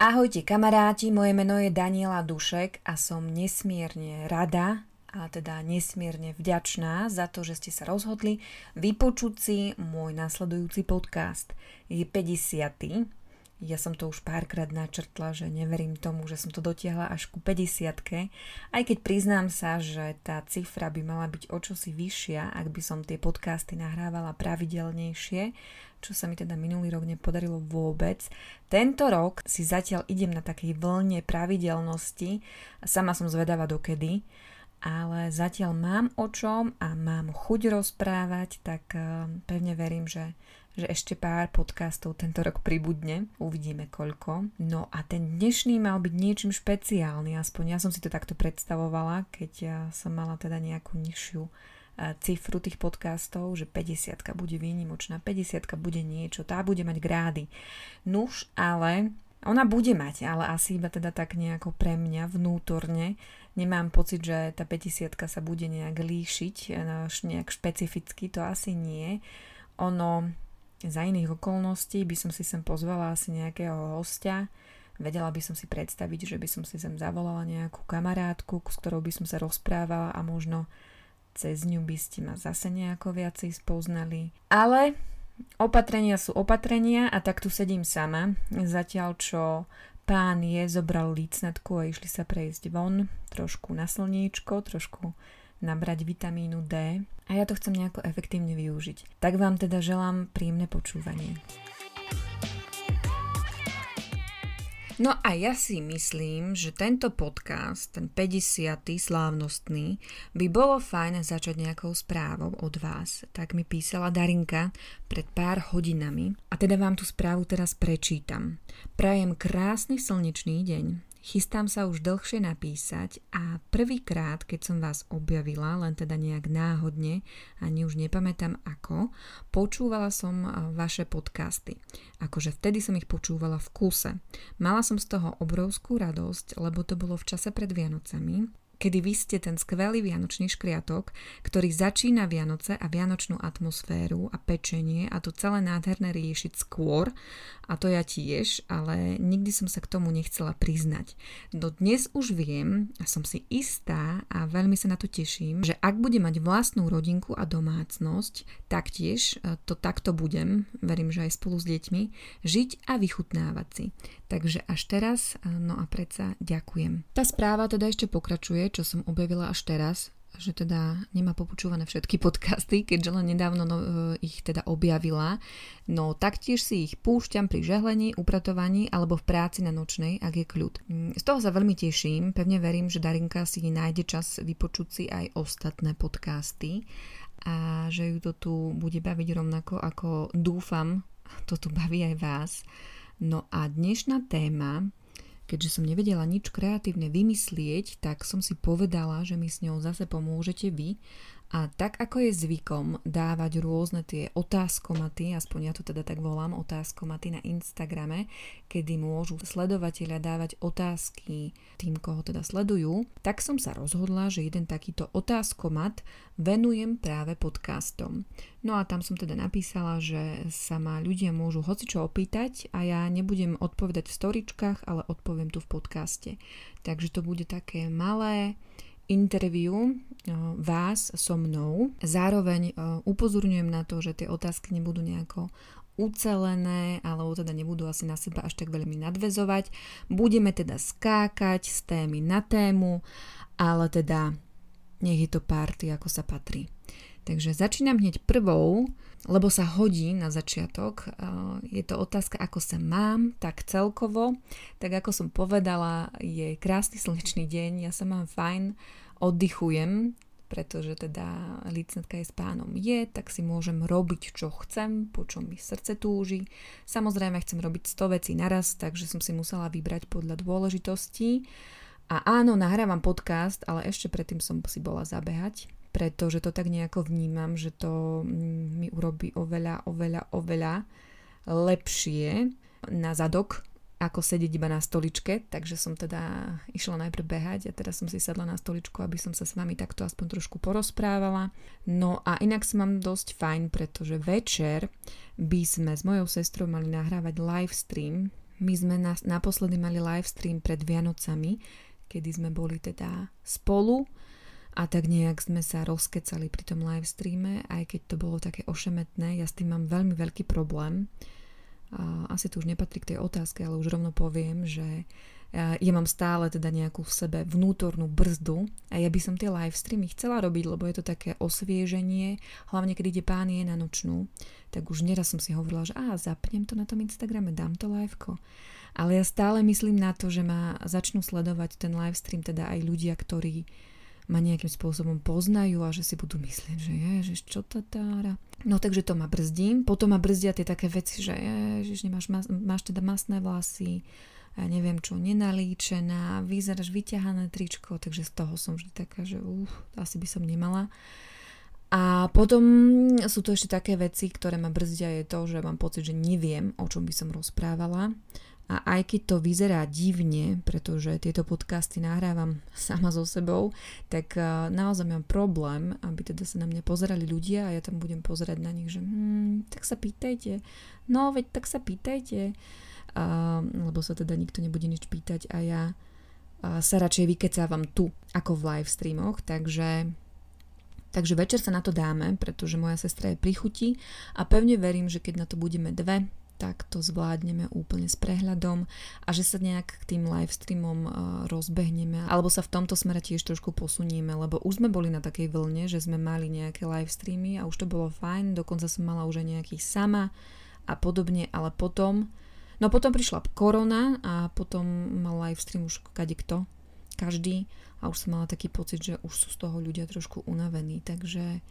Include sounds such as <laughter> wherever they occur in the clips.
Ahojte kamaráti, moje meno je Daniela Dušek a som nesmierne rada, a teda nesmierne vďačná za to, že ste sa rozhodli vypočuť si môj nasledujúci podcast. Je 50. Ja som to už párkrát načrtla, že neverím tomu, že som to dotiahla až ku 50 aj keď priznám sa, že tá cifra by mala byť o čosi vyššia, ak by som tie podcasty nahrávala pravidelnejšie, čo sa mi teda minulý rok nepodarilo vôbec. Tento rok si zatiaľ idem na takej vlne pravidelnosti, sama som zvedavá dokedy, ale zatiaľ mám o čom a mám chuť rozprávať, tak eh, pevne verím, že že ešte pár podcastov tento rok pribudne. Uvidíme koľko. No a ten dnešný mal byť niečím špeciálny, aspoň ja som si to takto predstavovala, keď ja som mala teda nejakú nižšiu e, cifru tých podcastov, že 50 bude výnimočná, 50 bude niečo, tá bude mať grády. Nuž, ale ona bude mať, ale asi iba teda tak nejako pre mňa vnútorne. Nemám pocit, že tá 50 sa bude nejak líšiť, e, nejak špecificky, to asi nie. Ono, za iných okolností by som si sem pozvala asi nejakého hostia, vedela by som si predstaviť, že by som si sem zavolala nejakú kamarátku, s ktorou by som sa rozprávala a možno cez ňu by ste ma zase nejako viacej spoznali. Ale opatrenia sú opatrenia a tak tu sedím sama, zatiaľ čo pán je zobral lícnatku a išli sa prejsť von, trošku na slníčko, trošku nabrať vitamínu D a ja to chcem nejako efektívne využiť. Tak vám teda želám príjemné počúvanie. No a ja si myslím, že tento podcast, ten 50. slávnostný, by bolo fajn začať nejakou správou od vás. Tak mi písala Darinka pred pár hodinami a teda vám tú správu teraz prečítam. Prajem krásny slnečný deň. Chystám sa už dlhšie napísať a prvýkrát, keď som vás objavila, len teda nejak náhodne, ani už nepamätám ako, počúvala som vaše podcasty. Akože vtedy som ich počúvala v kuse. Mala som z toho obrovskú radosť, lebo to bolo v čase pred Vianocami kedy vy ste ten skvelý vianočný škriatok, ktorý začína Vianoce a vianočnú atmosféru a pečenie a to celé nádherné riešiť skôr a to ja tiež, ale nikdy som sa k tomu nechcela priznať. Do dnes už viem a som si istá a veľmi sa na to teším, že ak budem mať vlastnú rodinku a domácnosť, taktiež e, to takto budem, verím, že aj spolu s deťmi, žiť a vychutnávať si. Takže až teraz, no a predsa ďakujem. Tá správa teda ešte pokračuje, čo som objavila až teraz, že teda nemá popočúvané všetky <laughs> podcasty, keďže len nedávno no, e, ich teda objavila. No taktiež si ich púšťam pri žehlení, upratovaní alebo v práci na nočnej, ak je kľud. Mm, z toho sa veľmi teším, pevne verím, že Darinka si nájde čas vypočuť si aj ostatné podcasty a že ju to tu bude baviť rovnako ako dúfam, <laughs> to tu baví aj vás. No a dnešná téma Keďže som nevedela nič kreatívne vymyslieť, tak som si povedala, že mi s ňou zase pomôžete vy a tak ako je zvykom dávať rôzne tie otázkomaty, aspoň ja to teda tak volám, otázkomaty na Instagrame, kedy môžu sledovateľia dávať otázky tým, koho teda sledujú, tak som sa rozhodla, že jeden takýto otázkomat venujem práve podcastom. No a tam som teda napísala, že sa ma ľudia môžu hocičo opýtať a ja nebudem odpovedať v storičkách, ale odpoviem tu v podcaste. Takže to bude také malé, interviu eh, vás so mnou. Zároveň eh, upozorňujem na to, že tie otázky nebudú nejako ucelené, alebo teda nebudú asi na seba až tak veľmi nadvezovať. Budeme teda skákať z témy na tému, ale teda nech je to party, ako sa patrí. Takže začínam hneď prvou, lebo sa hodí na začiatok. Je to otázka, ako sa mám, tak celkovo. Tak ako som povedala, je krásny slnečný deň, ja sa mám fajn, oddychujem, pretože teda licnetka je s pánom je, tak si môžem robiť, čo chcem, po čom mi srdce túži. Samozrejme chcem robiť 100 vecí naraz, takže som si musela vybrať podľa dôležitostí. A áno, nahrávam podcast, ale ešte predtým som si bola zabehať, pretože to tak nejako vnímam, že to mm, mi urobí oveľa, oveľa, oveľa lepšie na zadok ako sedieť iba na stoličke, takže som teda išla najprv behať a teraz som si sadla na stoličku, aby som sa s vami takto aspoň trošku porozprávala. No a inak som mám dosť fajn, pretože večer by sme s mojou sestrou mali nahrávať live stream. My sme na, naposledy mali live stream pred Vianocami, kedy sme boli teda spolu a tak nejak sme sa rozkecali pri tom live streame, aj keď to bolo také ošemetné. Ja s tým mám veľmi veľký problém asi to už nepatrí k tej otázke, ale už rovno poviem, že ja mám stále teda nejakú v sebe vnútornú brzdu a ja by som tie live streamy chcela robiť, lebo je to také osvieženie, hlavne keď ide pán je na nočnú, tak už neraz som si hovorila, že á, zapnem to na tom Instagrame, dám to liveko. Ale ja stále myslím na to, že ma začnú sledovať ten live stream teda aj ľudia, ktorí ma nejakým spôsobom poznajú a že si budú myslieť, že ježiš, čo to tára. No takže to ma brzdím. Potom ma brzdia tie také veci, že ježiš, nemáš, mas, máš teda masné vlasy, ja neviem čo, nenalíčená, vyzeráš vyťahané tričko, takže z toho som vždy taká, že uh, asi by som nemala. A potom sú to ešte také veci, ktoré ma brzdia, je to, že mám pocit, že neviem, o čom by som rozprávala. A aj keď to vyzerá divne, pretože tieto podcasty nahrávam sama so sebou, tak uh, naozaj mám problém, aby teda sa na mňa pozerali ľudia a ja tam budem pozerať na nich, že hm, tak sa pýtajte. No, veď tak sa pýtajte. Uh, lebo sa teda nikto nebude nič pýtať a ja uh, sa radšej vykecávam tu, ako v live streamoch, takže Takže večer sa na to dáme, pretože moja sestra je pri chuti a pevne verím, že keď na to budeme dve, tak to zvládneme úplne s prehľadom a že sa nejak k tým live streamom uh, rozbehneme alebo sa v tomto smere tiež trošku posunieme, lebo už sme boli na takej vlne, že sme mali nejaké live streamy a už to bolo fajn, dokonca som mala už aj nejaký sama a podobne, ale potom no potom prišla korona a potom mal live stream už kade kto, každý a už som mala taký pocit, že už sú z toho ľudia trošku unavení, takže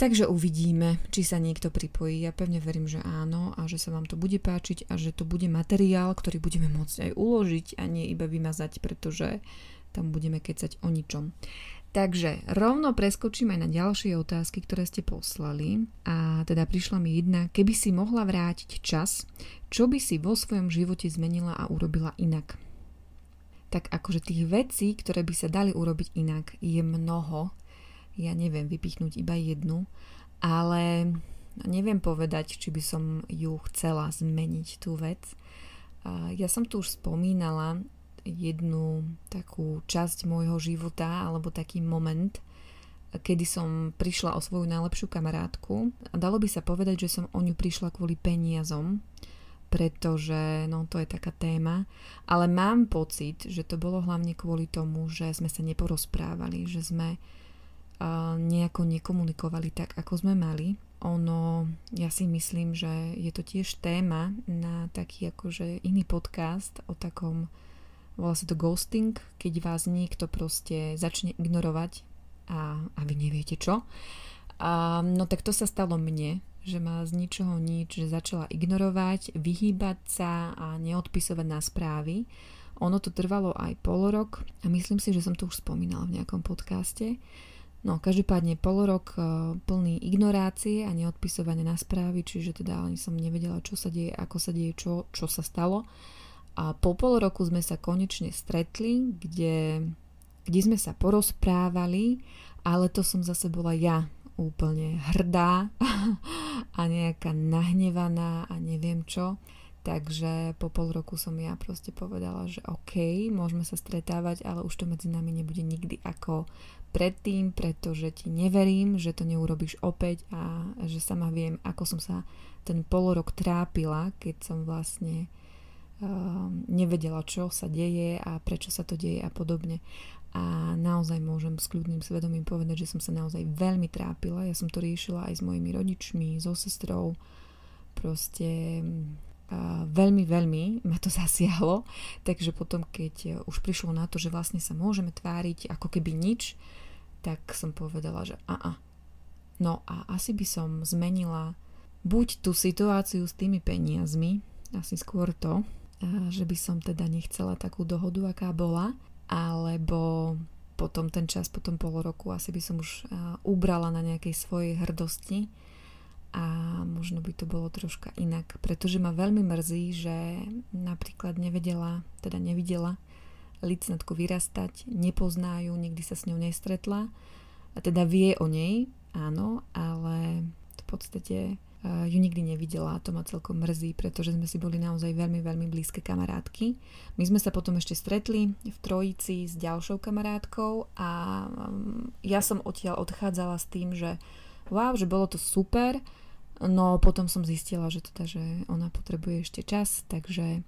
Takže uvidíme, či sa niekto pripojí. Ja pevne verím, že áno a že sa vám to bude páčiť a že to bude materiál, ktorý budeme môcť aj uložiť a nie iba vymazať, pretože tam budeme kecať o ničom. Takže rovno preskočím aj na ďalšie otázky, ktoré ste poslali. A teda prišla mi jedna, keby si mohla vrátiť čas, čo by si vo svojom živote zmenila a urobila inak? Tak akože tých vecí, ktoré by sa dali urobiť inak, je mnoho ja neviem vypichnúť iba jednu, ale neviem povedať, či by som ju chcela zmeniť tú vec. Ja som tu už spomínala jednu takú časť môjho života alebo taký moment, kedy som prišla o svoju najlepšiu kamarátku. Dalo by sa povedať, že som o ňu prišla kvôli peniazom, pretože no to je taká téma, ale mám pocit, že to bolo hlavne kvôli tomu, že sme sa neporozprávali, že sme nejako nekomunikovali tak, ako sme mali. Ono, ja si myslím, že je to tiež téma na taký akože iný podcast o takom, volá sa to ghosting, keď vás niekto proste začne ignorovať a, a vy neviete čo. A, no tak to sa stalo mne, že ma z ničoho nič že začala ignorovať, vyhýbať sa a neodpisovať na správy. Ono to trvalo aj pol rok a myslím si, že som to už spomínala v nejakom podcaste. No, každopádne rok uh, plný ignorácie a neodpisovania na správy, čiže teda ani som nevedela, čo sa deje, ako sa deje, čo, čo sa stalo. A po pol roku sme sa konečne stretli, kde, kde sme sa porozprávali, ale to som zase bola ja úplne hrdá <laughs> a nejaká nahnevaná a neviem čo. Takže po pol roku som ja proste povedala, že OK, môžeme sa stretávať, ale už to medzi nami nebude nikdy ako predtým, pretože ti neverím, že to neurobiš opäť a že sama viem, ako som sa ten polorok trápila, keď som vlastne uh, nevedela, čo sa deje a prečo sa to deje a podobne. A naozaj môžem s kľudným svedomím povedať, že som sa naozaj veľmi trápila. Ja som to riešila aj s mojimi rodičmi, so sestrou. Proste veľmi, veľmi ma to <laughs> zasiahlo. Takže potom, keď už prišlo na to, že vlastne sa môžeme tváriť ako keby nič, tak som povedala, že a. No a asi by som zmenila buď tú situáciu s tými peniazmi, asi skôr to, že by som teda nechcela takú dohodu, aká bola, alebo potom ten čas, potom pol roku asi by som už ubrala na nejakej svojej hrdosti a možno by to bolo troška inak, pretože ma veľmi mrzí, že napríklad nevedela, teda nevidela licnatku vyrastať, nepozná ju, nikdy sa s ňou nestretla a teda vie o nej, áno, ale v podstate uh, ju nikdy nevidela a to ma celkom mrzí, pretože sme si boli naozaj veľmi, veľmi blízke kamarátky. My sme sa potom ešte stretli v trojici s ďalšou kamarátkou a um, ja som odtiaľ odchádzala s tým, že wow, že bolo to super, no potom som zistila, že teda, že ona potrebuje ešte čas, takže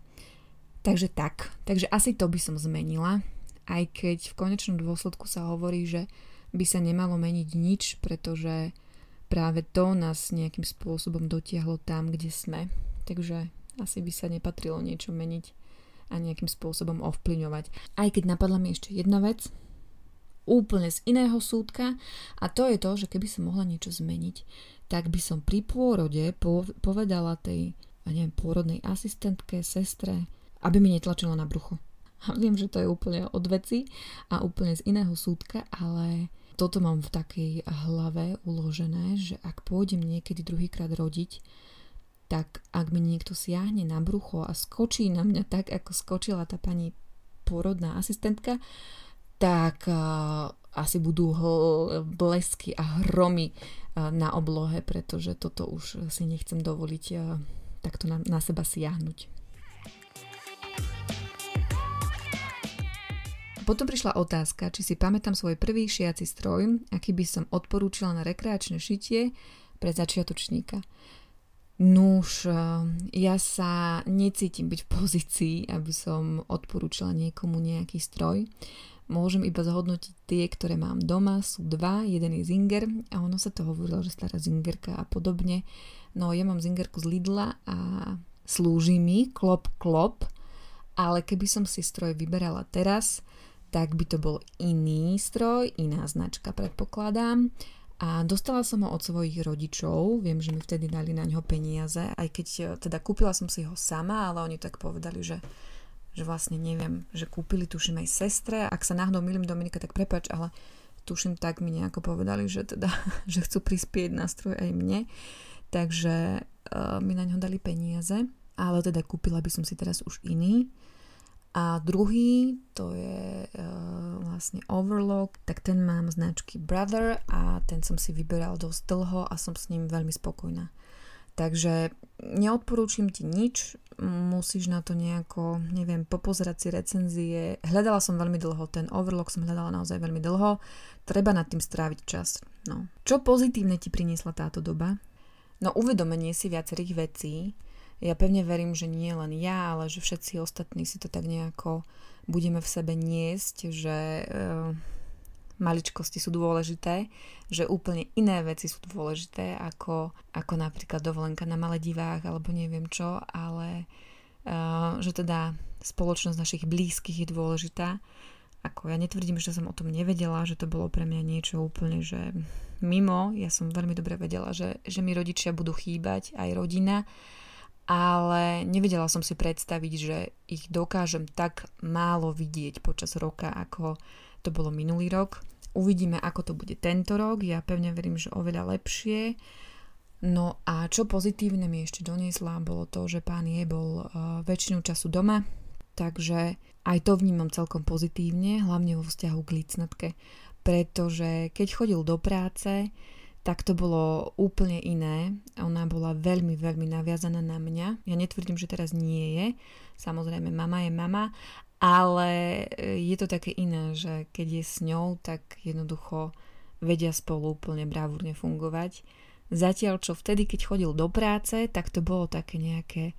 Takže tak. Takže asi to by som zmenila, aj keď v konečnom dôsledku sa hovorí, že by sa nemalo meniť nič, pretože práve to nás nejakým spôsobom dotiahlo tam, kde sme. Takže asi by sa nepatrilo niečo meniť a nejakým spôsobom ovplyvňovať. Aj keď napadla mi ešte jedna vec, úplne z iného súdka a to je to, že keby som mohla niečo zmeniť, tak by som pri pôrode povedala tej, ja neviem, pôrodnej asistentke, sestre, aby mi netlačilo na brucho. A viem, že to je úplne od veci a úplne z iného súdka, ale toto mám v takej hlave uložené, že ak pôjdem niekedy druhýkrát rodiť, tak ak mi niekto siahne na brucho a skočí na mňa tak, ako skočila tá pani pôrodná asistentka, tak uh, asi budú hl- blesky a hromy uh, na oblohe, pretože toto už si nechcem dovoliť uh, takto na, na seba siahnuť. Potom prišla otázka, či si pamätám svoj prvý šiaci stroj, aký by som odporúčila na rekreačné šitie pre začiatočníka. Nuž, eh, ja sa necítim byť v pozícii, aby som odporúčala niekomu nejaký stroj. Môžem iba zhodnotiť tie, ktoré mám doma. Sú dva, jeden je Zinger a ono sa to hovorilo, že stará Zingerka a podobne. No ja mám Zingerku z Lidla a slúži mi, klop klop, ale keby som si stroj vyberala teraz, tak by to bol iný stroj, iná značka predpokladám. A dostala som ho od svojich rodičov, viem, že mi vtedy dali na ňo peniaze, aj keď e, teda kúpila som si ho sama, ale oni tak povedali, že, že vlastne neviem, že kúpili tuším aj sestre. Ak sa náhodou milím Dominika, tak prepač, ale tuším tak mi nejako povedali, že teda, <laughs> že chcú prispieť nástroj aj mne. Takže uh, mi na ňo dali peniaze, ale teda kúpila by som si teraz už iný. A druhý, to je uh, vlastne Overlock, tak ten mám značky Brother a ten som si vyberal dosť dlho a som s ním veľmi spokojná. Takže neodporúčam ti nič, musíš na to nejako, neviem, popozerať si recenzie. Hľadala som veľmi dlho, ten Overlock som hľadala naozaj veľmi dlho, treba nad tým stráviť čas. No. Čo pozitívne ti priniesla táto doba? No uvedomenie si viacerých vecí, ja pevne verím, že nie len ja, ale že všetci ostatní si to tak nejako budeme v sebe niesť, že e, maličkosti sú dôležité, že úplne iné veci sú dôležité ako, ako napríklad dovolenka na Maledivách alebo neviem čo, ale e, že teda spoločnosť našich blízkych je dôležitá. Ako ja netvrdím, že som o tom nevedela, že to bolo pre mňa niečo úplne, že mimo, ja som veľmi dobre vedela, že, že mi rodičia budú chýbať, aj rodina, ale nevedela som si predstaviť, že ich dokážem tak málo vidieť počas roka, ako to bolo minulý rok. Uvidíme, ako to bude tento rok. Ja pevne verím, že oveľa lepšie. No a čo pozitívne mi ešte doniesla, bolo to, že pán je bol uh, väčšinu času doma, takže aj to vnímam celkom pozitívne, hlavne vo vzťahu k licnatke, pretože keď chodil do práce, tak to bolo úplne iné. Ona bola veľmi, veľmi naviazaná na mňa. Ja netvrdím, že teraz nie je. Samozrejme, mama je mama, ale e, je to také iné, že keď je s ňou, tak jednoducho vedia spolu úplne bravúrne fungovať. Zatiaľ, čo vtedy, keď chodil do práce, tak to bolo také nejaké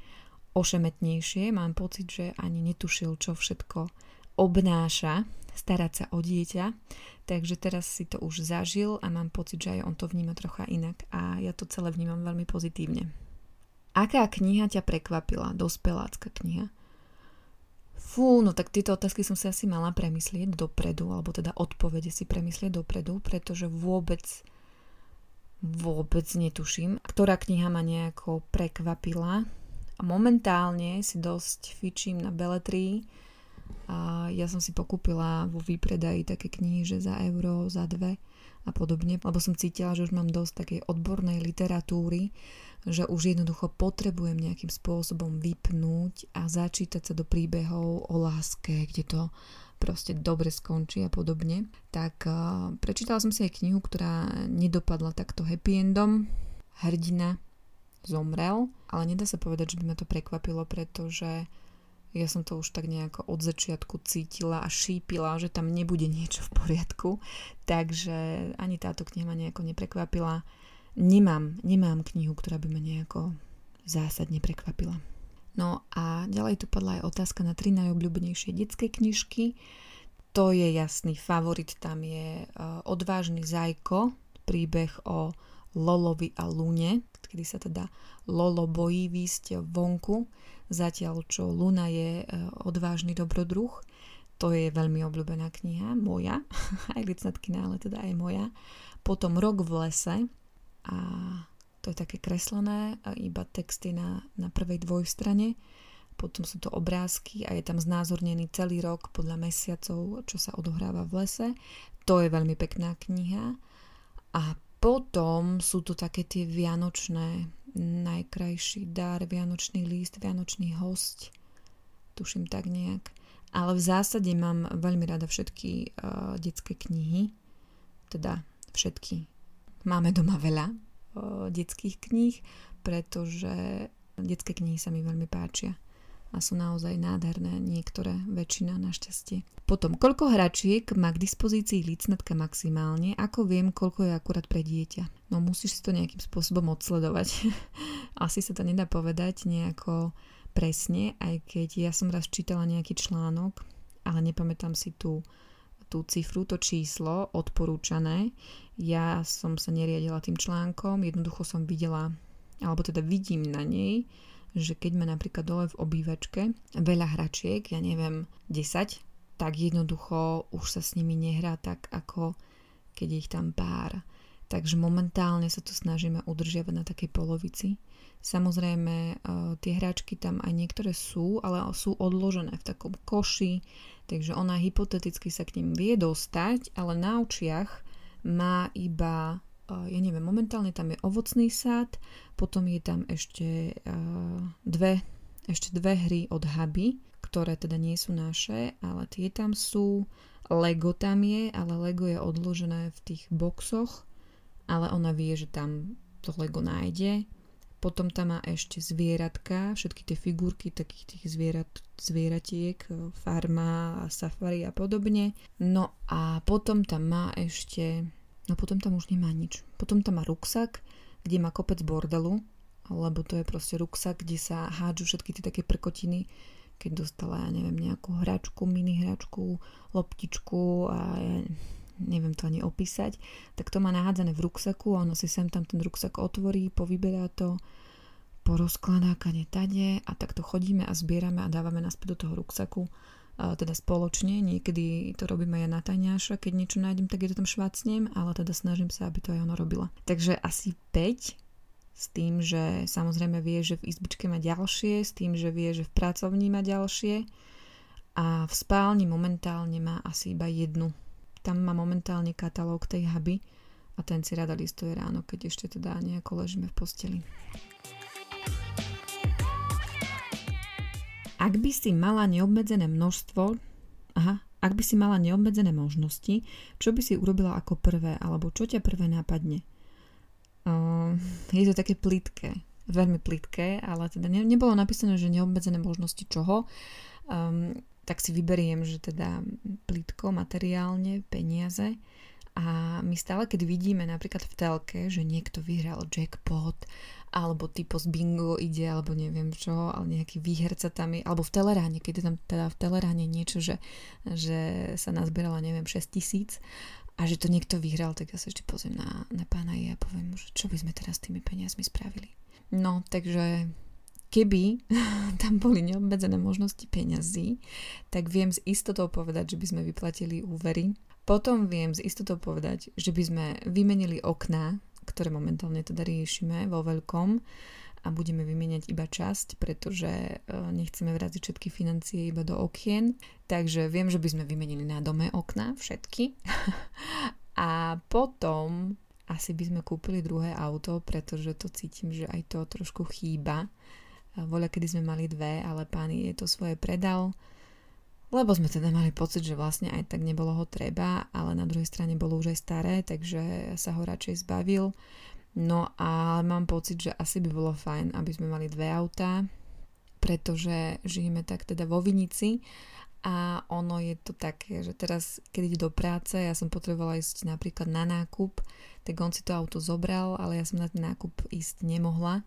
ošemetnejšie. Mám pocit, že ani netušil, čo všetko obnáša starať sa o dieťa. Takže teraz si to už zažil a mám pocit, že aj on to vníma trocha inak a ja to celé vnímam veľmi pozitívne. Aká kniha ťa prekvapila? Dospelácka kniha. Fú, no tak tieto otázky som si asi mala premyslieť dopredu, alebo teda odpovede si premyslieť dopredu, pretože vôbec vôbec netuším, ktorá kniha ma nejako prekvapila. Momentálne si dosť fičím na beletrii, a ja som si pokúpila vo výpredaji také knihy, že za euro, za dve a podobne, lebo som cítila, že už mám dosť takej odbornej literatúry, že už jednoducho potrebujem nejakým spôsobom vypnúť a začítať sa do príbehov o láske, kde to proste dobre skončí a podobne. Tak uh, prečítala som si aj knihu, ktorá nedopadla takto happy endom. Hrdina zomrel, ale nedá sa povedať, že by ma to prekvapilo, pretože ja som to už tak nejako od začiatku cítila a šípila, že tam nebude niečo v poriadku. Takže ani táto kniha ma nejako neprekvapila. Nemám, nemám knihu, ktorá by ma nejako zásadne prekvapila. No a ďalej tu padla aj otázka na tri najobľúbenejšie detské knižky. To je jasný favorit, tam je uh, Odvážny zajko, príbeh o Lolovi a Lune, kedy sa teda Lolo bojí výsť vonku zatiaľ čo Luna je e, odvážny dobrodruh. To je veľmi obľúbená kniha, moja, <laughs> aj licnatkina, ale teda aj moja. Potom Rok v lese a to je také kreslené, iba texty na, na prvej dvojstrane. Potom sú to obrázky a je tam znázornený celý rok podľa mesiacov, čo sa odohráva v lese. To je veľmi pekná kniha. A potom sú tu také tie vianočné najkrajší dar, vianočný list, vianočný host, tuším tak nejak. Ale v zásade mám veľmi rada všetky uh, detské knihy, teda všetky. Máme doma veľa detských kníh, pretože detské knihy sa mi veľmi páčia a sú naozaj nádherné, niektoré, väčšina našťastie. Potom, koľko hračiek má k dispozícii licnatka maximálne, ako viem, koľko je akurát pre dieťa. No musíš si to nejakým spôsobom odsledovať. <laughs> Asi sa to nedá povedať nejako presne, aj keď ja som raz čítala nejaký článok, ale nepamätám si tú, tú cifru, to číslo odporúčané. Ja som sa neriadila tým článkom, jednoducho som videla, alebo teda vidím na nej, že keď má napríklad dole v obývačke veľa hračiek, ja neviem, 10, tak jednoducho už sa s nimi nehrá tak, ako keď ich tam pár. Takže momentálne sa to snažíme udržiavať na takej polovici. Samozrejme, e, tie hračky tam aj niektoré sú, ale sú odložené v takom koši, takže ona hypoteticky sa k ním vie dostať, ale na očiach má iba ja neviem, momentálne tam je ovocný sad, potom je tam ešte dve, ešte dve hry od Haby, ktoré teda nie sú naše, ale tie tam sú. Lego tam je, ale Lego je odložené v tých boxoch, ale ona vie, že tam to Lego nájde. Potom tam má ešte zvieratka, všetky tie figurky takých tých zvierat, zvieratiek, farma, safari a podobne. No a potom tam má ešte No potom tam už nemá nič. Potom tam má ruksak, kde má kopec bordelu, lebo to je proste ruksak, kde sa hádžu všetky tie také prkotiny, keď dostala, ja neviem, nejakú hračku, mini hračku, loptičku a ja neviem to ani opísať, tak to má nahádzané v ruksaku a ono si sem tam ten ruksak otvorí, povyberá to, porozkladá kade tade a takto chodíme a zbierame a dávame naspäť do toho ruksaku teda spoločne, niekedy to robím aj ja na tajňáša, keď niečo nájdem, tak je to tam švácnem, ale teda snažím sa, aby to aj ona robila. Takže asi 5 s tým, že samozrejme vie, že v izbičke má ďalšie, s tým, že vie, že v pracovní má ďalšie a v spálni momentálne má asi iba jednu. Tam má momentálne katalóg tej huby a ten si rada listuje ráno, keď ešte teda nejako ležíme v posteli. Ak by si mala neobmedzené množstvo, aha, ak by si mala neobmedzené možnosti, čo by si urobila ako prvé, alebo čo ťa prvé nápadne? Uh, je to také plitké, veľmi plitké, ale teda ne, nebolo napísané, že neobmedzené možnosti čoho. Um, tak si vyberiem, že teda plitko, materiálne, peniaze. A my stále, keď vidíme napríklad v telke, že niekto vyhral jackpot alebo typo z bingo ide, alebo neviem čo, ale nejaký výherca tam je, alebo v Teleráne, keď je tam teda v Teleráne niečo, že, že sa nazbierala, neviem, 6 tisíc a že to niekto vyhral, tak ja sa ešte pozriem na, na pána a poviem mu, že čo by sme teraz s tými peniazmi spravili. No, takže keby <laughs> tam boli neobmedzené možnosti peňazí, tak viem s istotou povedať, že by sme vyplatili úvery. Potom viem s istotou povedať, že by sme vymenili okná ktoré momentálne teda riešime vo veľkom a budeme vymieňať iba časť, pretože e, nechceme vraziť všetky financie iba do okien. Takže viem, že by sme vymenili na dome okna všetky. <laughs> A potom asi by sme kúpili druhé auto, pretože to cítim, že aj to trošku chýba. Voľa, kedy sme mali dve, ale pán je to svoje predal, lebo sme teda mali pocit, že vlastne aj tak nebolo ho treba, ale na druhej strane bolo už aj staré, takže sa ho radšej zbavil. No a mám pocit, že asi by bolo fajn, aby sme mali dve autá, pretože žijeme tak teda vo Vinici a ono je to také, že teraz, keď ide do práce, ja som potrebovala ísť napríklad na nákup, tak on si to auto zobral, ale ja som na ten nákup ísť nemohla.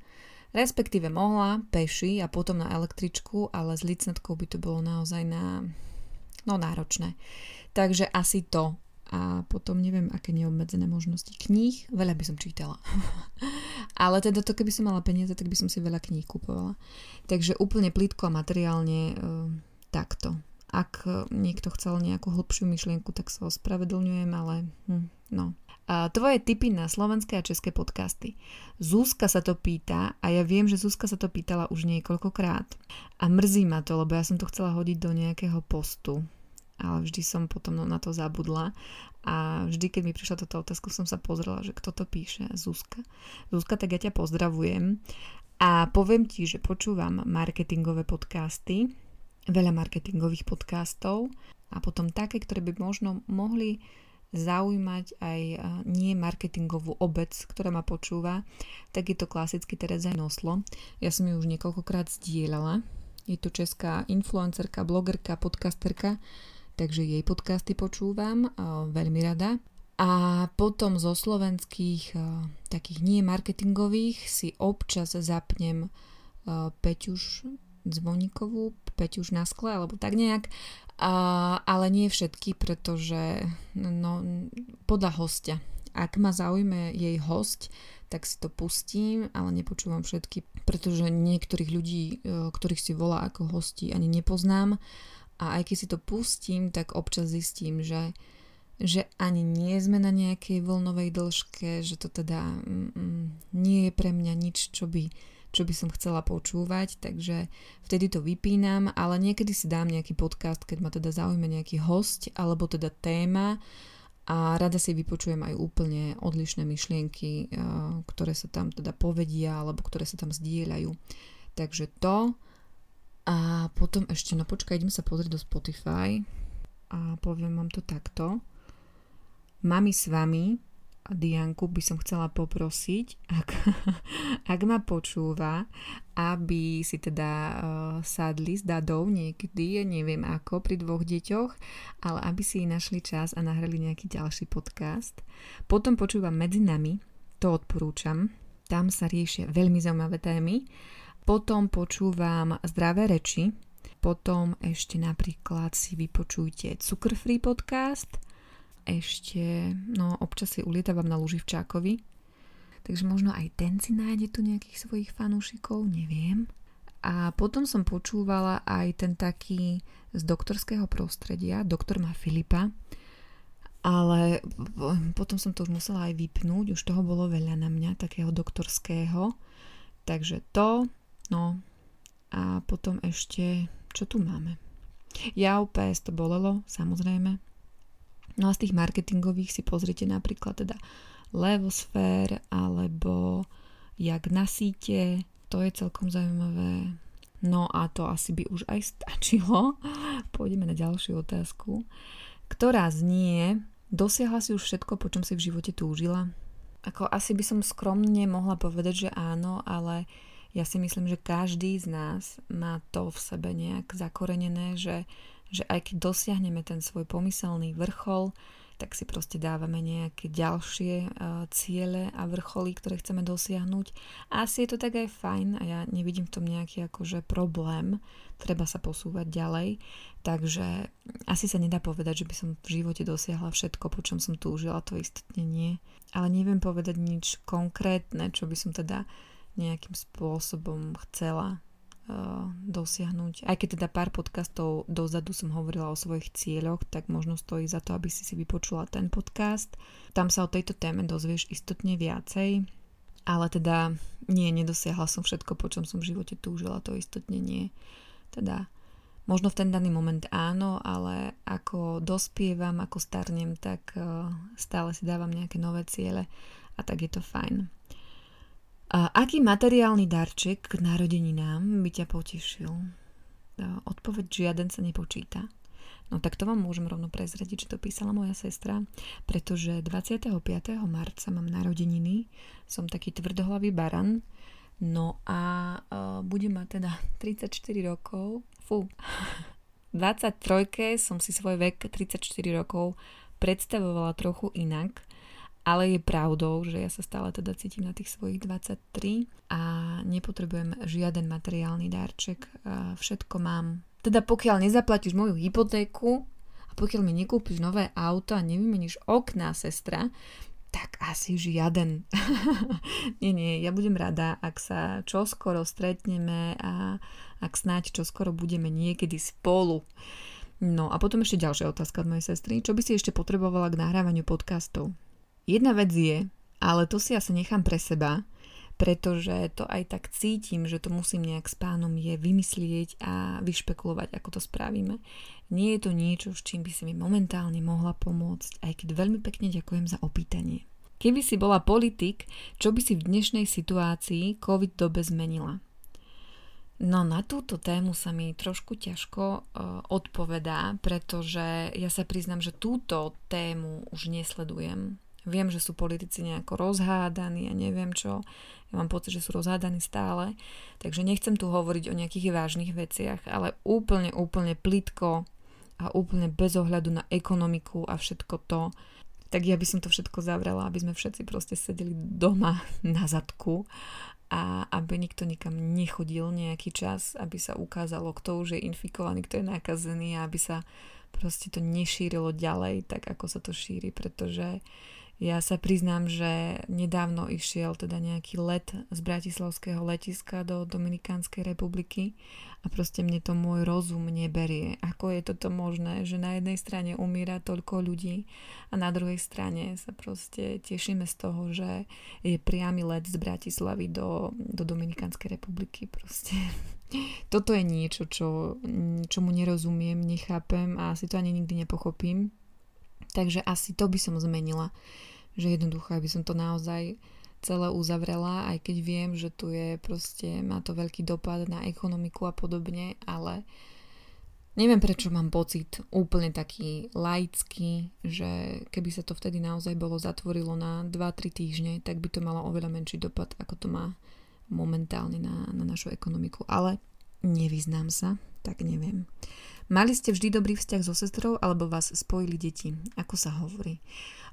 Respektíve mohla peši a potom na električku, ale s licnatkou by to bolo naozaj na, no náročné. Takže asi to. A potom neviem, aké neobmedzené možnosti kníh. Veľa by som čítala. <laughs> ale teda to, keby som mala peniaze, tak by som si veľa kníh kupovala. Takže úplne plítko a materiálne e, takto. Ak niekto chcel nejakú hlbšiu myšlienku, tak sa ospravedlňujem, ale hm, no, a tvoje tipy na slovenské a české podcasty. Zúska sa to pýta a ja viem, že Zúska sa to pýtala už niekoľkokrát. A mrzí ma to, lebo ja som to chcela hodiť do nejakého postu. Ale vždy som potom na to zabudla. A vždy, keď mi prišla táto otázka, som sa pozrela, že kto to píše. Zúska. Zúska, tak ja ťa pozdravujem. A poviem ti, že počúvam marketingové podcasty, veľa marketingových podcastov a potom také, ktoré by možno mohli zaujímať aj nie marketingovú obec, ktorá ma počúva, tak je to klasicky Tereza Noslo. Ja som ju už niekoľkokrát zdieľala. Je to česká influencerka, blogerka, podcasterka, takže jej podcasty počúvam veľmi rada. A potom zo slovenských takých nie marketingových si občas zapnem Peťuš Zvoníkovú, Peťuš na skle, alebo tak nejak. A, ale nie všetky, pretože no, podľa hostia. Ak ma zaujme jej host, tak si to pustím, ale nepočúvam všetky, pretože niektorých ľudí, e, ktorých si volá ako hosti, ani nepoznám. A aj keď si to pustím, tak občas zistím, že, že ani nie sme na nejakej voľnovej dĺžke, že to teda mm, mm nie je pre mňa nič, čo by čo by som chcela počúvať, takže vtedy to vypínam, ale niekedy si dám nejaký podcast, keď ma teda zaujme nejaký host alebo teda téma a rada si vypočujem aj úplne odlišné myšlienky, eh, ktoré sa tam teda povedia alebo ktoré sa tam zdieľajú. Takže to a potom ešte, no počkaj, idem sa pozrieť do Spotify a poviem vám to takto. Mami s vami Dianku by som chcela poprosiť, ak, <laughs> ak ma počúva, aby si teda uh, sadli s dadou niekedy, neviem ako, pri dvoch deťoch, ale aby si našli čas a nahrali nejaký ďalší podcast. Potom počúvam Medzi nami, to odporúčam, tam sa riešia veľmi zaujímavé témy. Potom počúvam Zdravé reči, potom ešte napríklad si vypočujte Cukr Free podcast – ešte, no občas si ulietávam na Luživčákovi, takže možno aj ten si nájde tu nejakých svojich fanúšikov, neviem. A potom som počúvala aj ten taký z doktorského prostredia, doktor má Filipa, ale potom som to už musela aj vypnúť, už toho bolo veľa na mňa, takého doktorského. Takže to, no a potom ešte, čo tu máme? Ja PS to bolelo, samozrejme. No a z tých marketingových si pozrite napríklad teda Levosfér alebo jak na síte, to je celkom zaujímavé. No a to asi by už aj stačilo. <laughs> Pôjdeme na ďalšiu otázku. Ktorá znie, dosiahla si už všetko, po čom si v živote túžila? Ako asi by som skromne mohla povedať, že áno, ale ja si myslím, že každý z nás má to v sebe nejak zakorenené, že že aj keď dosiahneme ten svoj pomyselný vrchol, tak si proste dávame nejaké ďalšie uh, ciele a vrcholy, ktoré chceme dosiahnuť. A asi je to tak aj fajn a ja nevidím v tom nejaký akože problém. Treba sa posúvať ďalej. Takže asi sa nedá povedať, že by som v živote dosiahla všetko, po čom som túžila, to istotne nie. Ale neviem povedať nič konkrétne, čo by som teda nejakým spôsobom chcela dosiahnuť. Aj keď teda pár podcastov dozadu som hovorila o svojich cieľoch, tak možno stojí za to, aby si si vypočula ten podcast. Tam sa o tejto téme dozvieš istotne viacej. Ale teda nie, nedosiahla som všetko, po čom som v živote túžila, to istotne nie. Teda Možno v ten daný moment áno, ale ako dospievam, ako starnem, tak uh, stále si dávam nejaké nové ciele a tak je to fajn. A aký materiálny darček k narodeninám by ťa potešil? Uh, odpoveď žiaden sa nepočíta. No tak to vám môžem rovno prezradiť, že to písala moja sestra, pretože 25. marca mám narodeniny, som taký tvrdohlavý baran, no a uh, budem mať teda 34 rokov, fú, 23. som si svoj vek 34 rokov predstavovala trochu inak, ale je pravdou, že ja sa stále teda cítim na tých svojich 23 a nepotrebujem žiaden materiálny darček. Všetko mám teda pokiaľ nezaplatíš moju hypotéku a pokiaľ mi nekúpiš nové auto a nevymeníš okná, sestra, tak asi žiaden. <laughs> nie, nie, ja budem rada, ak sa čoskoro stretneme a ak snáď čoskoro budeme niekedy spolu. No a potom ešte ďalšia otázka od mojej sestry. Čo by si ešte potrebovala k nahrávaniu podcastov? Jedna vec je, ale to si asi nechám pre seba, pretože to aj tak cítim, že to musím nejak s pánom je vymyslieť a vyšpekulovať, ako to spravíme. Nie je to niečo, s čím by si mi momentálne mohla pomôcť, aj keď veľmi pekne ďakujem za opýtanie. Keby si bola politik, čo by si v dnešnej situácii COVID dobe zmenila? No na túto tému sa mi trošku ťažko uh, odpovedá, pretože ja sa priznam, že túto tému už nesledujem. Viem, že sú politici nejako rozhádaní a neviem čo. Ja mám pocit, že sú rozhádaní stále. Takže nechcem tu hovoriť o nejakých vážnych veciach, ale úplne, úplne plitko a úplne bez ohľadu na ekonomiku a všetko to, tak ja by som to všetko zavrela, aby sme všetci proste sedeli doma <laughs> na zadku a aby nikto nikam nechodil nejaký čas, aby sa ukázalo, kto už je infikovaný, kto je nakazený a aby sa proste to nešírilo ďalej, tak ako sa to šíri, pretože ja sa priznám, že nedávno išiel teda nejaký let z Bratislavského letiska do Dominikánskej republiky a proste mne to môj rozum neberie. Ako je toto možné, že na jednej strane umiera toľko ľudí a na druhej strane sa proste tešíme z toho, že je priamy let z Bratislavy do, do Dominikánskej republiky. Proste <laughs> toto je niečo, čo, čomu nerozumiem, nechápem a asi to ani nikdy nepochopím Takže asi to by som zmenila. Že jednoducho, aby som to naozaj celé uzavrela, aj keď viem, že tu je proste, má to veľký dopad na ekonomiku a podobne, ale neviem prečo mám pocit úplne taký laický, že keby sa to vtedy naozaj bolo zatvorilo na 2-3 týždne, tak by to malo oveľa menší dopad, ako to má momentálne na, na našu ekonomiku. Ale nevyznám sa, tak neviem. Mali ste vždy dobrý vzťah so sestrou alebo vás spojili deti? Ako sa hovorí?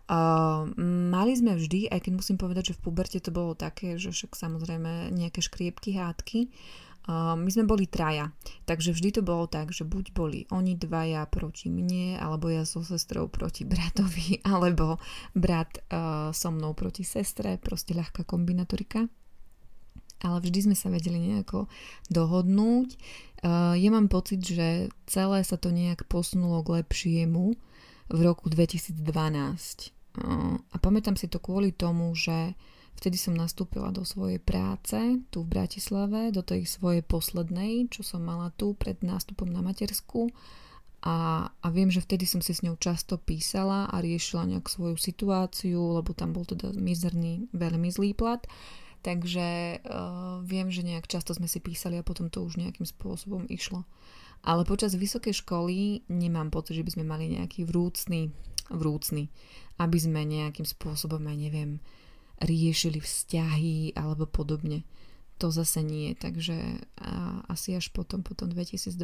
Uh, mali sme vždy, aj keď musím povedať, že v puberte to bolo také, že však samozrejme nejaké škriepky, hádky. Uh, my sme boli traja, takže vždy to bolo tak, že buď boli oni dvaja proti mne, alebo ja so sestrou proti <laughs> bratovi, alebo brat uh, so mnou proti sestre, proste ľahká kombinatorika ale vždy sme sa vedeli nejako dohodnúť. Uh, ja mám pocit, že celé sa to nejak posunulo k lepšiemu v roku 2012. Uh, a pamätám si to kvôli tomu, že vtedy som nastúpila do svojej práce tu v Bratislave, do tej svojej poslednej, čo som mala tu pred nástupom na matersku. A, a viem, že vtedy som si s ňou často písala a riešila nejak svoju situáciu, lebo tam bol teda mizerný, veľmi zlý plat. Takže uh, viem, že nejak často sme si písali a potom to už nejakým spôsobom išlo. Ale počas vysokej školy nemám pocit, že by sme mali nejaký vrúcný, vrúcný, aby sme nejakým spôsobom, aj neviem, riešili vzťahy alebo podobne. To zase nie, takže a, asi až potom, potom 2012.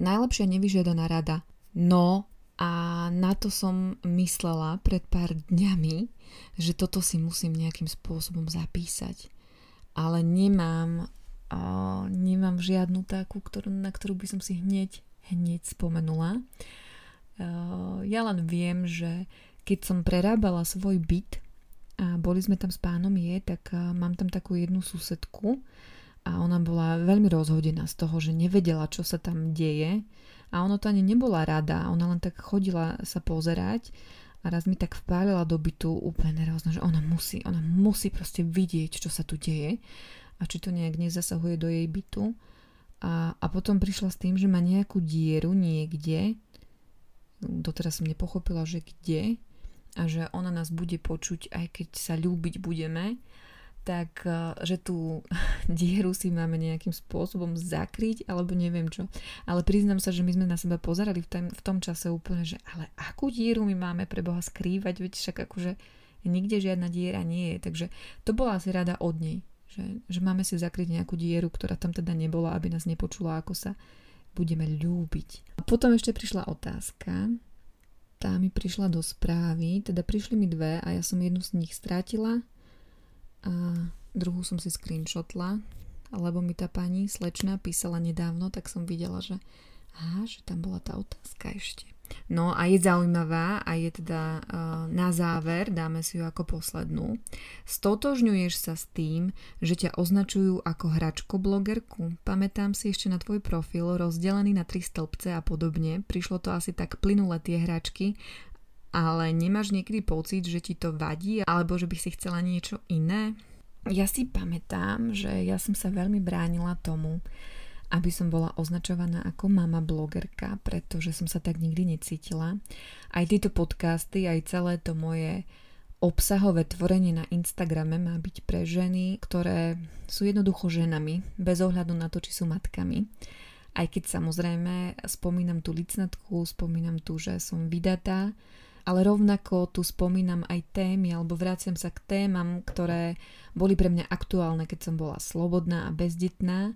Najlepšia nevyžiadaná rada. No, a na to som myslela pred pár dňami, že toto si musím nejakým spôsobom zapísať. Ale nemám, uh, nemám žiadnu takú, ktorú, na ktorú by som si hneď, hneď spomenula. Uh, ja len viem, že keď som prerábala svoj byt a boli sme tam s pánom je, tak mám tam takú jednu susedku a ona bola veľmi rozhodená z toho, že nevedela, čo sa tam deje a ono to ani nebola rada, ona len tak chodila sa pozerať a raz mi tak vpálila do bytu úplne nervózna, že ona musí, ona musí proste vidieť, čo sa tu deje a či to nejak nezasahuje do jej bytu. A, a potom prišla s tým, že má nejakú dieru niekde, doteraz som nepochopila, že kde, a že ona nás bude počuť, aj keď sa ľúbiť budeme, tak e, že tú <laughs> dieru si máme nejakým spôsobom zakryť, alebo neviem čo. Ale priznám sa, že my sme na seba pozerali v, tom, v tom čase úplne, že ale akú dieru my máme pre Boha skrývať, veď však akože nikde žiadna diera nie je. Takže to bola asi rada od nej, že, že máme si zakryť nejakú dieru, ktorá tam teda nebola, aby nás nepočula, ako sa budeme ľúbiť. A potom ešte prišla otázka, tá mi prišla do správy, teda prišli mi dve a ja som jednu z nich strátila a druhú som si screenshotla, lebo mi tá pani slečna písala nedávno, tak som videla, že aha, že tam bola tá otázka ešte. No a je zaujímavá a je teda uh, na záver, dáme si ju ako poslednú. Stotožňuješ sa s tým, že ťa označujú ako hračko blogerku? Pamätám si ešte na tvoj profil rozdelený na tri stĺpce a podobne. Prišlo to asi tak plynule tie hračky, ale nemáš niekedy pocit, že ti to vadí alebo že by si chcela niečo iné? Ja si pamätám, že ja som sa veľmi bránila tomu, aby som bola označovaná ako mama blogerka, pretože som sa tak nikdy necítila. Aj tieto podcasty, aj celé to moje obsahové tvorenie na Instagrame má byť pre ženy, ktoré sú jednoducho ženami, bez ohľadu na to, či sú matkami. Aj keď samozrejme spomínam tú licnatku, spomínam tu, že som vydatá, ale rovnako tu spomínam aj témy alebo vraciam sa k témam, ktoré boli pre mňa aktuálne, keď som bola slobodná a bezdetná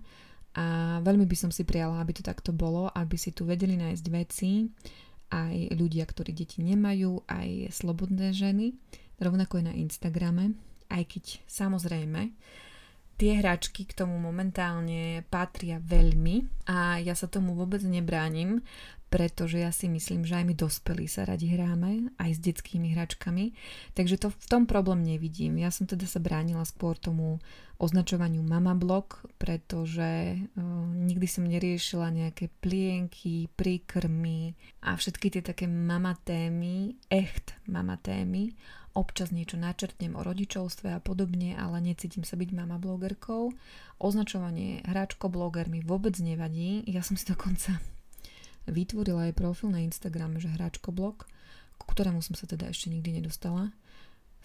a veľmi by som si prijala, aby to takto bolo, aby si tu vedeli nájsť veci, aj ľudia, ktorí deti nemajú, aj slobodné ženy, rovnako aj na Instagrame, aj keď samozrejme tie hračky k tomu momentálne patria veľmi a ja sa tomu vôbec nebránim, pretože ja si myslím, že aj my dospelí sa radi hráme, aj s detskými hračkami, takže to v tom problém nevidím. Ja som teda sa bránila skôr tomu označovaniu mama blog, pretože uh, nikdy som neriešila nejaké plienky, príkrmy a všetky tie také mama témy, echt mama témy. Občas niečo načrtnem o rodičovstve a podobne, ale necítim sa byť mama blogerkou. Označovanie hráčko bloger mi vôbec nevadí. Ja som si dokonca vytvorila aj profil na Instagrame, že hráčko blog, ku ktorému som sa teda ešte nikdy nedostala.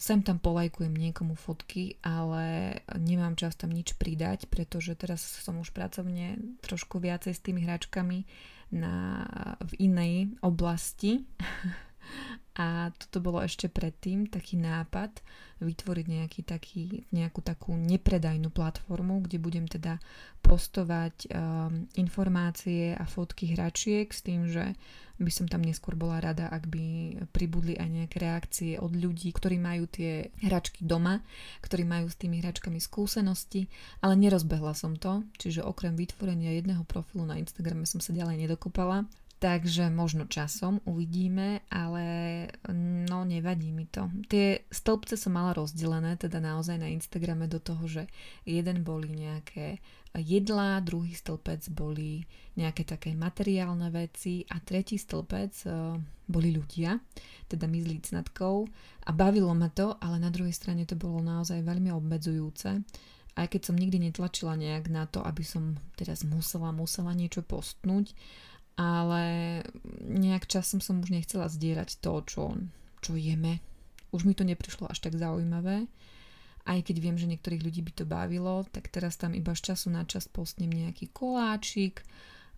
Sem tam polajkujem niekomu fotky, ale nemám čas tam nič pridať, pretože teraz som už pracovne trošku viacej s tými hračkami na, v inej oblasti. <laughs> A toto bolo ešte predtým taký nápad vytvoriť nejaký taký, nejakú takú nepredajnú platformu, kde budem teda postovať um, informácie a fotky hračiek s tým, že by som tam neskôr bola rada, ak by pribudli aj nejaké reakcie od ľudí, ktorí majú tie hračky doma, ktorí majú s tými hračkami skúsenosti, ale nerozbehla som to, čiže okrem vytvorenia jedného profilu na Instagrame som sa ďalej nedokopala. Takže možno časom uvidíme, ale no nevadí mi to. Tie stĺpce som mala rozdelené teda naozaj na Instagrame do toho, že jeden boli nejaké jedlá, druhý stĺpec boli nejaké také materiálne veci a tretí stĺpec uh, boli ľudia, teda my s lícnatkou a bavilo ma to, ale na druhej strane to bolo naozaj veľmi obmedzujúce aj keď som nikdy netlačila nejak na to, aby som teraz musela, musela niečo postnúť, ale nejak časom som už nechcela zdieľať to, čo, čo jeme. Už mi to neprišlo až tak zaujímavé. Aj keď viem, že niektorých ľudí by to bavilo, tak teraz tam iba z času na čas postnem nejaký koláčik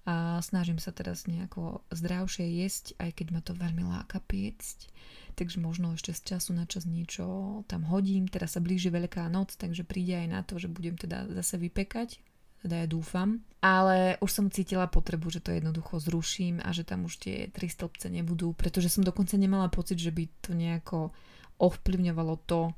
a snažím sa teraz nejako zdravšie jesť, aj keď ma to veľmi láka piecť. Takže možno ešte z času na čas niečo tam hodím. Teraz sa blíži Veľká noc, takže príde aj na to, že budem teda zase vypekať teda ja dúfam. Ale už som cítila potrebu, že to jednoducho zruším a že tam už tie tri stĺpce nebudú, pretože som dokonca nemala pocit, že by to nejako ovplyvňovalo to,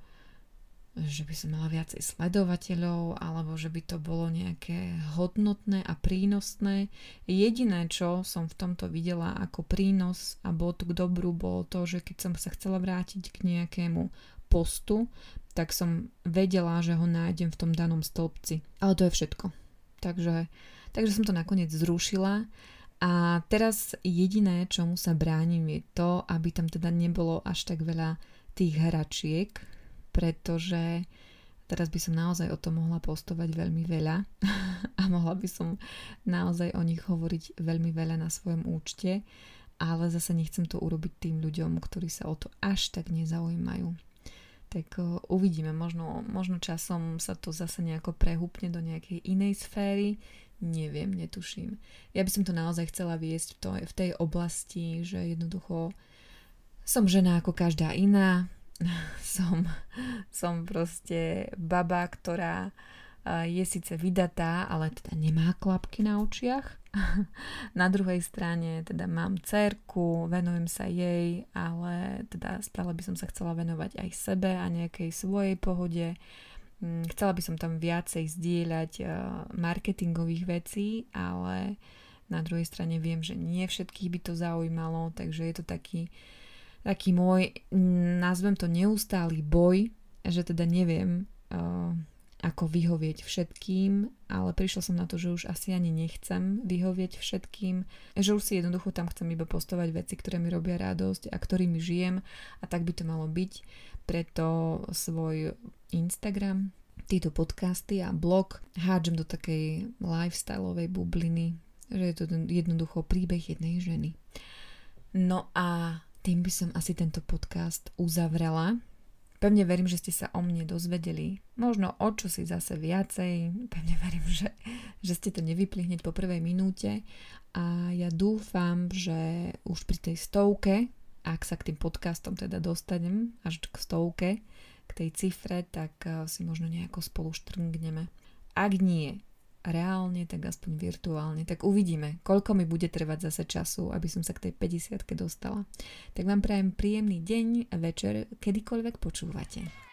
že by som mala viacej sledovateľov alebo že by to bolo nejaké hodnotné a prínosné. Jediné, čo som v tomto videla ako prínos a to k dobru, bolo to, že keď som sa chcela vrátiť k nejakému postu, tak som vedela, že ho nájdem v tom danom stĺpci. Ale to je všetko. Takže, takže som to nakoniec zrušila a teraz jediné, čomu sa bránim je to, aby tam teda nebolo až tak veľa tých hračiek, pretože teraz by som naozaj o tom mohla postovať veľmi veľa <laughs> a mohla by som naozaj o nich hovoriť veľmi veľa na svojom účte, ale zase nechcem to urobiť tým ľuďom, ktorí sa o to až tak nezaujímajú. Tak uvidíme, možno, možno časom sa to zase nejako prehúpne do nejakej inej sféry, neviem, netuším. Ja by som to naozaj chcela viesť v, to, v tej oblasti, že jednoducho som žena ako každá iná, <laughs> som, som proste baba, ktorá je síce vydatá, ale teda nemá klapky na očiach. <laughs> Na druhej strane teda mám cerku, venujem sa jej, ale teda stále by som sa chcela venovať aj sebe a nejakej svojej pohode. Mm, chcela by som tam viacej zdieľať eh, marketingových vecí, ale na druhej strane viem, že nie všetkých by to zaujímalo, takže je to taký, taký môj, nazvem to neustály boj, že teda neviem, eh, ako vyhovieť všetkým, ale prišla som na to, že už asi ani nechcem vyhovieť všetkým, že už si jednoducho tam chcem iba postovať veci, ktoré mi robia radosť a ktorými žijem a tak by to malo byť. Preto svoj Instagram, tieto podcasty a blog hádžem do takej lifestyleovej bubliny, že je to jednoducho príbeh jednej ženy. No a tým by som asi tento podcast uzavrela. Pevne verím, že ste sa o mne dozvedeli. Možno o čo si zase viacej. Pevne <laughs> verím, že, že ste to nevypli hneď po prvej minúte. A ja dúfam, že už pri tej stovke, ak sa k tým podcastom teda dostanem až k stovke, k tej cifre, tak eh, si možno nejako spolu štrngneme. Ak nie, reálne, tak aspoň virtuálne. Tak uvidíme, koľko mi bude trvať zase času, aby som sa k tej 50 dostala. Tak vám prajem príjemný deň, večer, kedykoľvek počúvate.